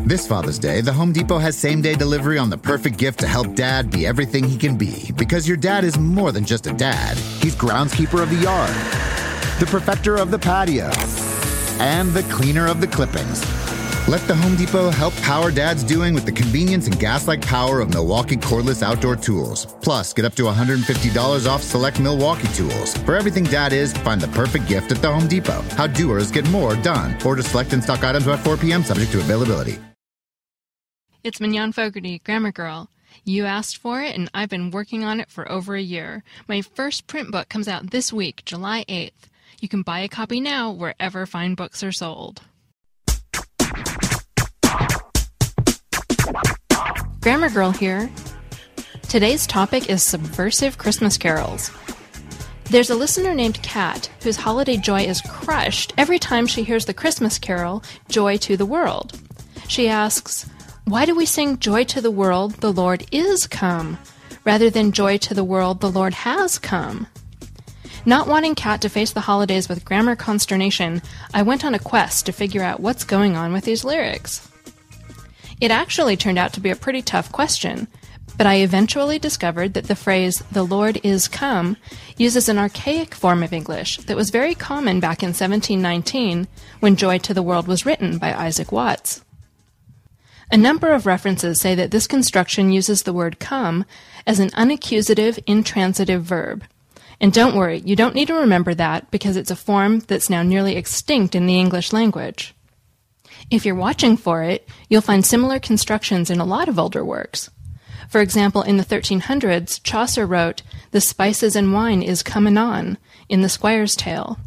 This Father's Day, the Home Depot has same day delivery on the perfect gift to help dad be everything he can be. Because your dad is more than just a dad, he's groundskeeper of the yard, the perfecter of the patio, and the cleaner of the clippings. Let the Home Depot help power dad's doing with the convenience and gas like power of Milwaukee cordless outdoor tools. Plus, get up to $150 off select Milwaukee tools. For everything dad is, find the perfect gift at the Home Depot. How doers get more done. Order select and stock items by 4 p.m. subject to availability. It's Mignon Fogarty, Grammar Girl. You asked for it, and I've been working on it for over a year. My first print book comes out this week, July 8th. You can buy a copy now wherever fine books are sold. Grammar Girl here. Today's topic is subversive Christmas carols. There's a listener named Kat whose holiday joy is crushed every time she hears the Christmas carol, Joy to the World. She asks, Why do we sing Joy to the World, the Lord is come, rather than Joy to the World, the Lord has come? Not wanting Kat to face the holidays with grammar consternation, I went on a quest to figure out what's going on with these lyrics. It actually turned out to be a pretty tough question, but I eventually discovered that the phrase, the Lord is come, uses an archaic form of English that was very common back in 1719 when Joy to the World was written by Isaac Watts. A number of references say that this construction uses the word come as an unaccusative intransitive verb. And don't worry, you don't need to remember that because it's a form that's now nearly extinct in the English language. If you're watching for it, you'll find similar constructions in a lot of older works. For example, in the 1300s, Chaucer wrote, The spices and wine is come anon, in the Squire's Tale.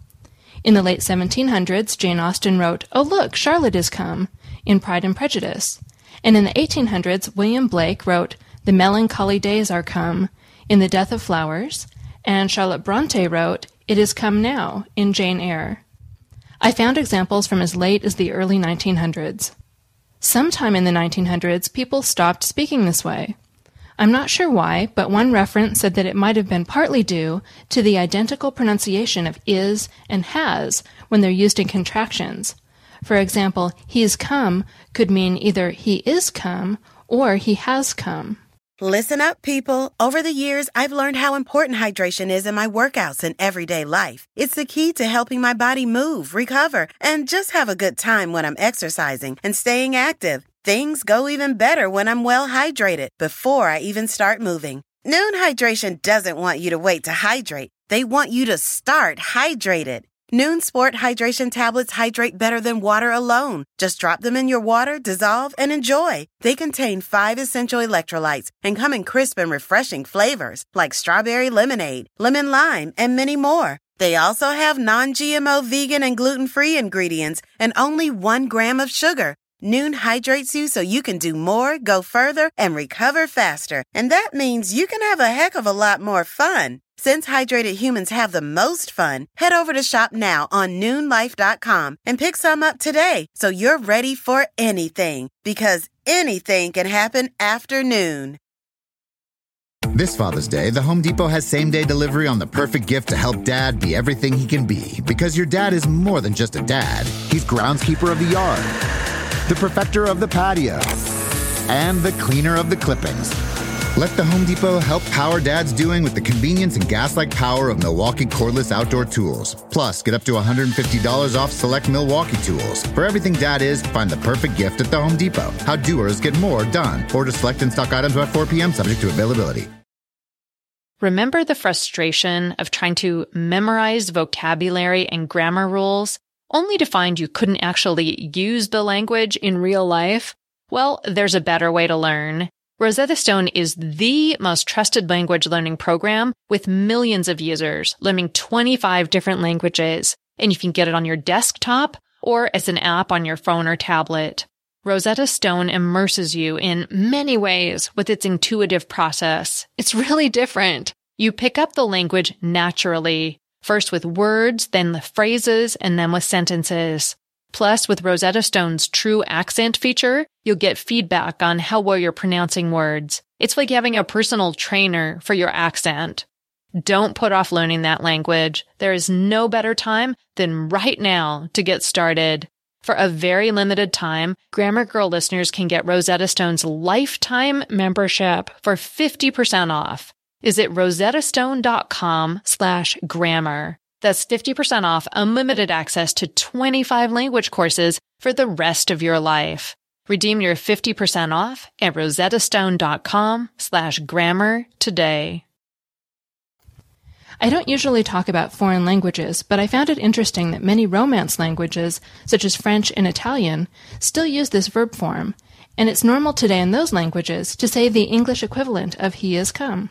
In the late 1700s, Jane Austen wrote, Oh look, Charlotte is come, in Pride and Prejudice. And in the 1800s, William Blake wrote, The melancholy days are come, in The Death of Flowers, and Charlotte Bronte wrote, It is come now, in Jane Eyre. I found examples from as late as the early 1900s. Sometime in the 1900s, people stopped speaking this way. I'm not sure why, but one reference said that it might have been partly due to the identical pronunciation of is and has when they're used in contractions. For example, he's come could mean either he is come or he has come. Listen up, people. Over the years, I've learned how important hydration is in my workouts and everyday life. It's the key to helping my body move, recover, and just have a good time when I'm exercising and staying active. Things go even better when I'm well hydrated before I even start moving. Noon Hydration doesn't want you to wait to hydrate. They want you to start hydrated. Noon Sport hydration tablets hydrate better than water alone. Just drop them in your water, dissolve, and enjoy. They contain five essential electrolytes and come in crisp and refreshing flavors like strawberry lemonade, lemon lime, and many more. They also have non GMO vegan and gluten free ingredients and only one gram of sugar. Noon hydrates you so you can do more, go further, and recover faster. And that means you can have a heck of a lot more fun. Since hydrated humans have the most fun, head over to shop now on noonlife.com and pick some up today so you're ready for anything because anything can happen after noon. This Father's Day, the Home Depot has same day delivery on the perfect gift to help dad be everything he can be. Because your dad is more than just a dad, he's groundskeeper of the yard, the perfecter of the patio, and the cleaner of the clippings. Let the Home Depot help power dad's doing with the convenience and gas like power of Milwaukee cordless outdoor tools. Plus, get up to $150 off select Milwaukee tools. For everything dad is, find the perfect gift at the Home Depot. How doers get more done. Order select and stock items by 4 p.m. subject to availability. Remember the frustration of trying to memorize vocabulary and grammar rules only to find you couldn't actually use the language in real life? Well, there's a better way to learn. Rosetta Stone is the most trusted language learning program with millions of users learning 25 different languages. And you can get it on your desktop or as an app on your phone or tablet. Rosetta Stone immerses you in many ways with its intuitive process. It's really different. You pick up the language naturally, first with words, then the phrases, and then with sentences. Plus, with Rosetta Stone's true accent feature, you'll get feedback on how well you're pronouncing words. It's like having a personal trainer for your accent. Don't put off learning that language. There is no better time than right now to get started. For a very limited time, Grammar Girl listeners can get Rosetta Stone's lifetime membership for 50% off. Is rosettastone.com slash grammar? That's 50% off unlimited access to 25 language courses for the rest of your life. Redeem your 50% off at rosettastone.com slash grammar today. I don't usually talk about foreign languages, but I found it interesting that many Romance languages, such as French and Italian, still use this verb form, and it's normal today in those languages to say the English equivalent of he is come.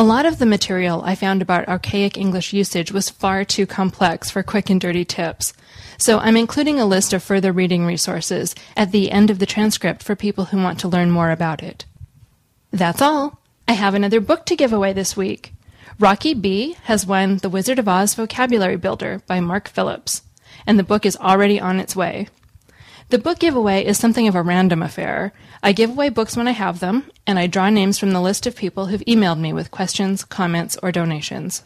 A lot of the material I found about archaic English usage was far too complex for quick and dirty tips, so I'm including a list of further reading resources at the end of the transcript for people who want to learn more about it. That's all. I have another book to give away this week. Rocky B has won the Wizard of Oz Vocabulary Builder by Mark Phillips, and the book is already on its way. The book giveaway is something of a random affair. I give away books when I have them, and I draw names from the list of people who've emailed me with questions, comments, or donations.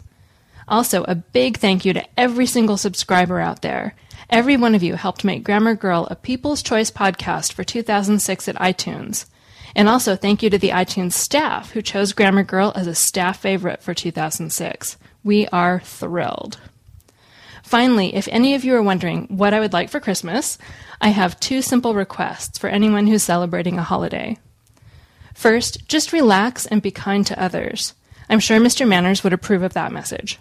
Also, a big thank you to every single subscriber out there. Every one of you helped make Grammar Girl a People's Choice podcast for 2006 at iTunes. And also thank you to the iTunes staff who chose Grammar Girl as a staff favorite for 2006. We are thrilled. Finally, if any of you are wondering what I would like for Christmas, I have two simple requests for anyone who's celebrating a holiday. First, just relax and be kind to others. I'm sure Mr. Manners would approve of that message.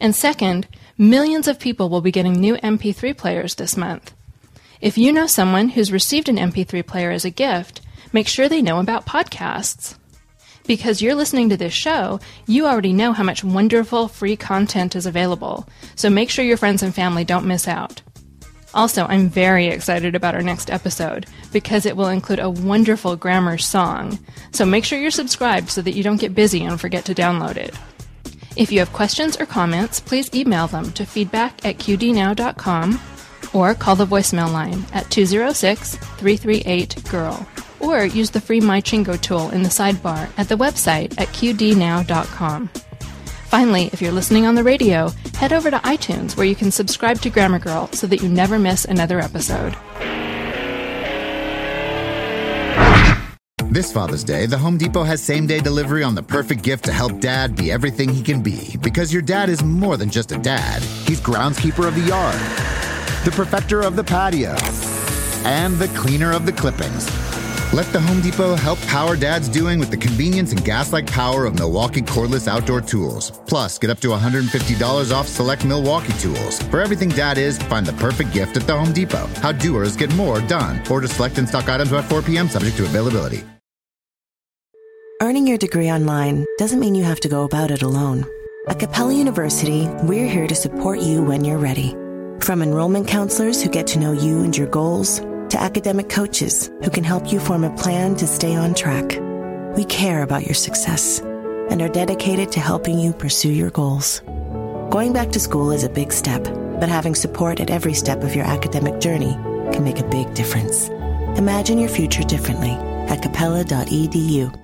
And second, millions of people will be getting new MP3 players this month. If you know someone who's received an MP3 player as a gift, make sure they know about podcasts. Because you're listening to this show, you already know how much wonderful free content is available, so make sure your friends and family don't miss out. Also, I'm very excited about our next episode because it will include a wonderful grammar song, so make sure you're subscribed so that you don't get busy and forget to download it. If you have questions or comments, please email them to feedback at qdnow.com or call the voicemail line at 206 338 GIRL or use the free MyChingo tool in the sidebar at the website at qdnow.com. Finally, if you're listening on the radio, head over to iTunes where you can subscribe to Grammar Girl so that you never miss another episode. This Father's Day, the Home Depot has same day delivery on the perfect gift to help dad be everything he can be. Because your dad is more than just a dad, he's groundskeeper of the yard, the perfecter of the patio, and the cleaner of the clippings. Let the Home Depot help power dad's doing with the convenience and gas like power of Milwaukee cordless outdoor tools. Plus, get up to $150 off select Milwaukee tools. For everything dad is, find the perfect gift at the Home Depot. How doers get more done. Order select and stock items by 4 p.m., subject to availability. Earning your degree online doesn't mean you have to go about it alone. At Capella University, we're here to support you when you're ready. From enrollment counselors who get to know you and your goals, to academic coaches who can help you form a plan to stay on track. We care about your success and are dedicated to helping you pursue your goals. Going back to school is a big step, but having support at every step of your academic journey can make a big difference. Imagine your future differently at capella.edu.